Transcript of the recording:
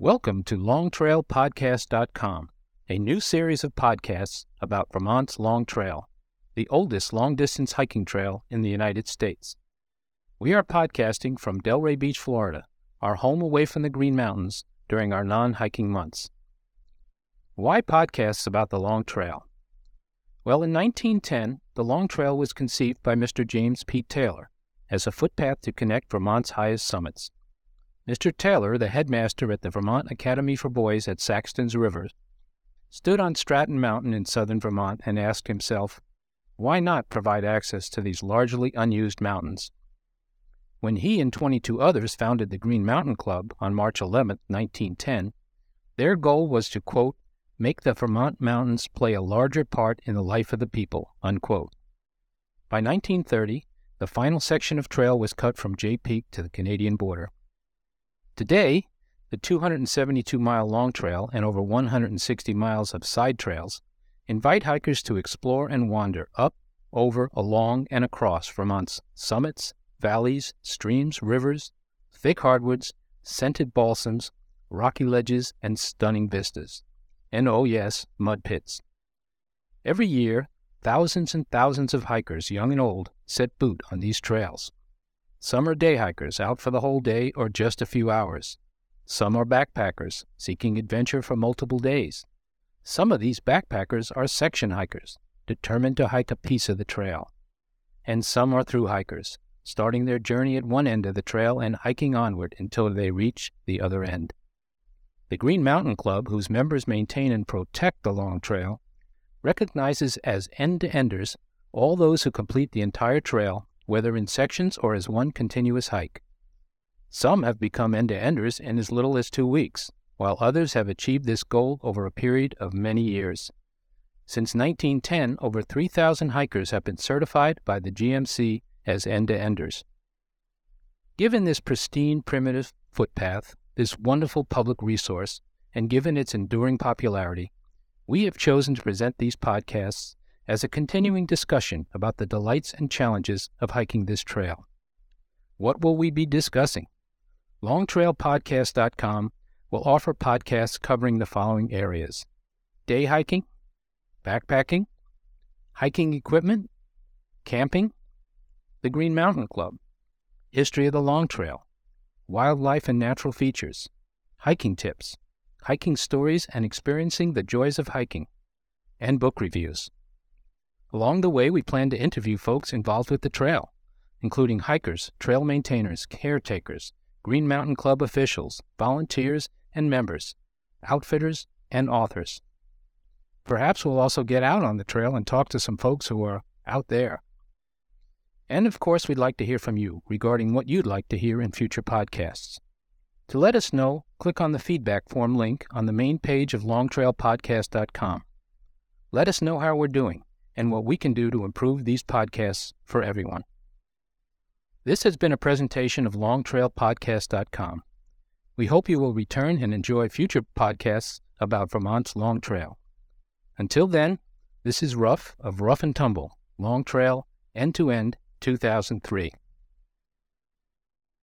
Welcome to LongTrailPodcast.com, a new series of podcasts about Vermont's Long Trail, the oldest long distance hiking trail in the United States. We are podcasting from Delray Beach, Florida, our home away from the Green Mountains during our non hiking months. Why podcasts about the Long Trail? Well, in 1910, the Long Trail was conceived by Mr. James P. Taylor as a footpath to connect Vermont's highest summits. Mr. Taylor, the headmaster at the Vermont Academy for Boys at Saxtons River, stood on Stratton Mountain in southern Vermont and asked himself, why not provide access to these largely unused mountains? When he and 22 others founded the Green Mountain Club on March 11, 1910, their goal was to, quote, make the Vermont mountains play a larger part in the life of the people, unquote. By 1930, the final section of trail was cut from Jay Peak to the Canadian border. Today, the 272 mile long trail and over 160 miles of side trails invite hikers to explore and wander up, over, along, and across Vermont's summits, valleys, streams, rivers, thick hardwoods, scented balsams, rocky ledges, and stunning vistas. And oh, yes, mud pits. Every year, thousands and thousands of hikers, young and old, set boot on these trails. Some are day hikers out for the whole day or just a few hours. Some are backpackers seeking adventure for multiple days. Some of these backpackers are section hikers determined to hike a piece of the trail. And some are through hikers, starting their journey at one end of the trail and hiking onward until they reach the other end. The Green Mountain Club, whose members maintain and protect the long trail, recognizes as end to enders all those who complete the entire trail whether in sections or as one continuous hike. Some have become end to enders in as little as two weeks, while others have achieved this goal over a period of many years. Since 1910, over 3,000 hikers have been certified by the GMC as end to enders. Given this pristine, primitive footpath, this wonderful public resource, and given its enduring popularity, we have chosen to present these podcasts as a continuing discussion about the delights and challenges of hiking this trail. What will we be discussing? LongTrailPodcast.com will offer podcasts covering the following areas day hiking, backpacking, hiking equipment, camping, the Green Mountain Club, history of the Long Trail, wildlife and natural features, hiking tips, hiking stories and experiencing the joys of hiking, and book reviews. Along the way, we plan to interview folks involved with the trail, including hikers, trail maintainers, caretakers, Green Mountain Club officials, volunteers, and members, outfitters, and authors. Perhaps we'll also get out on the trail and talk to some folks who are out there. And of course, we'd like to hear from you regarding what you'd like to hear in future podcasts. To let us know, click on the feedback form link on the main page of longtrailpodcast.com. Let us know how we're doing and what we can do to improve these podcasts for everyone. This has been a presentation of longtrailpodcast.com. We hope you will return and enjoy future podcasts about Vermont's Long Trail. Until then, this is Ruff of Rough and Tumble, Long Trail, End to End 2003.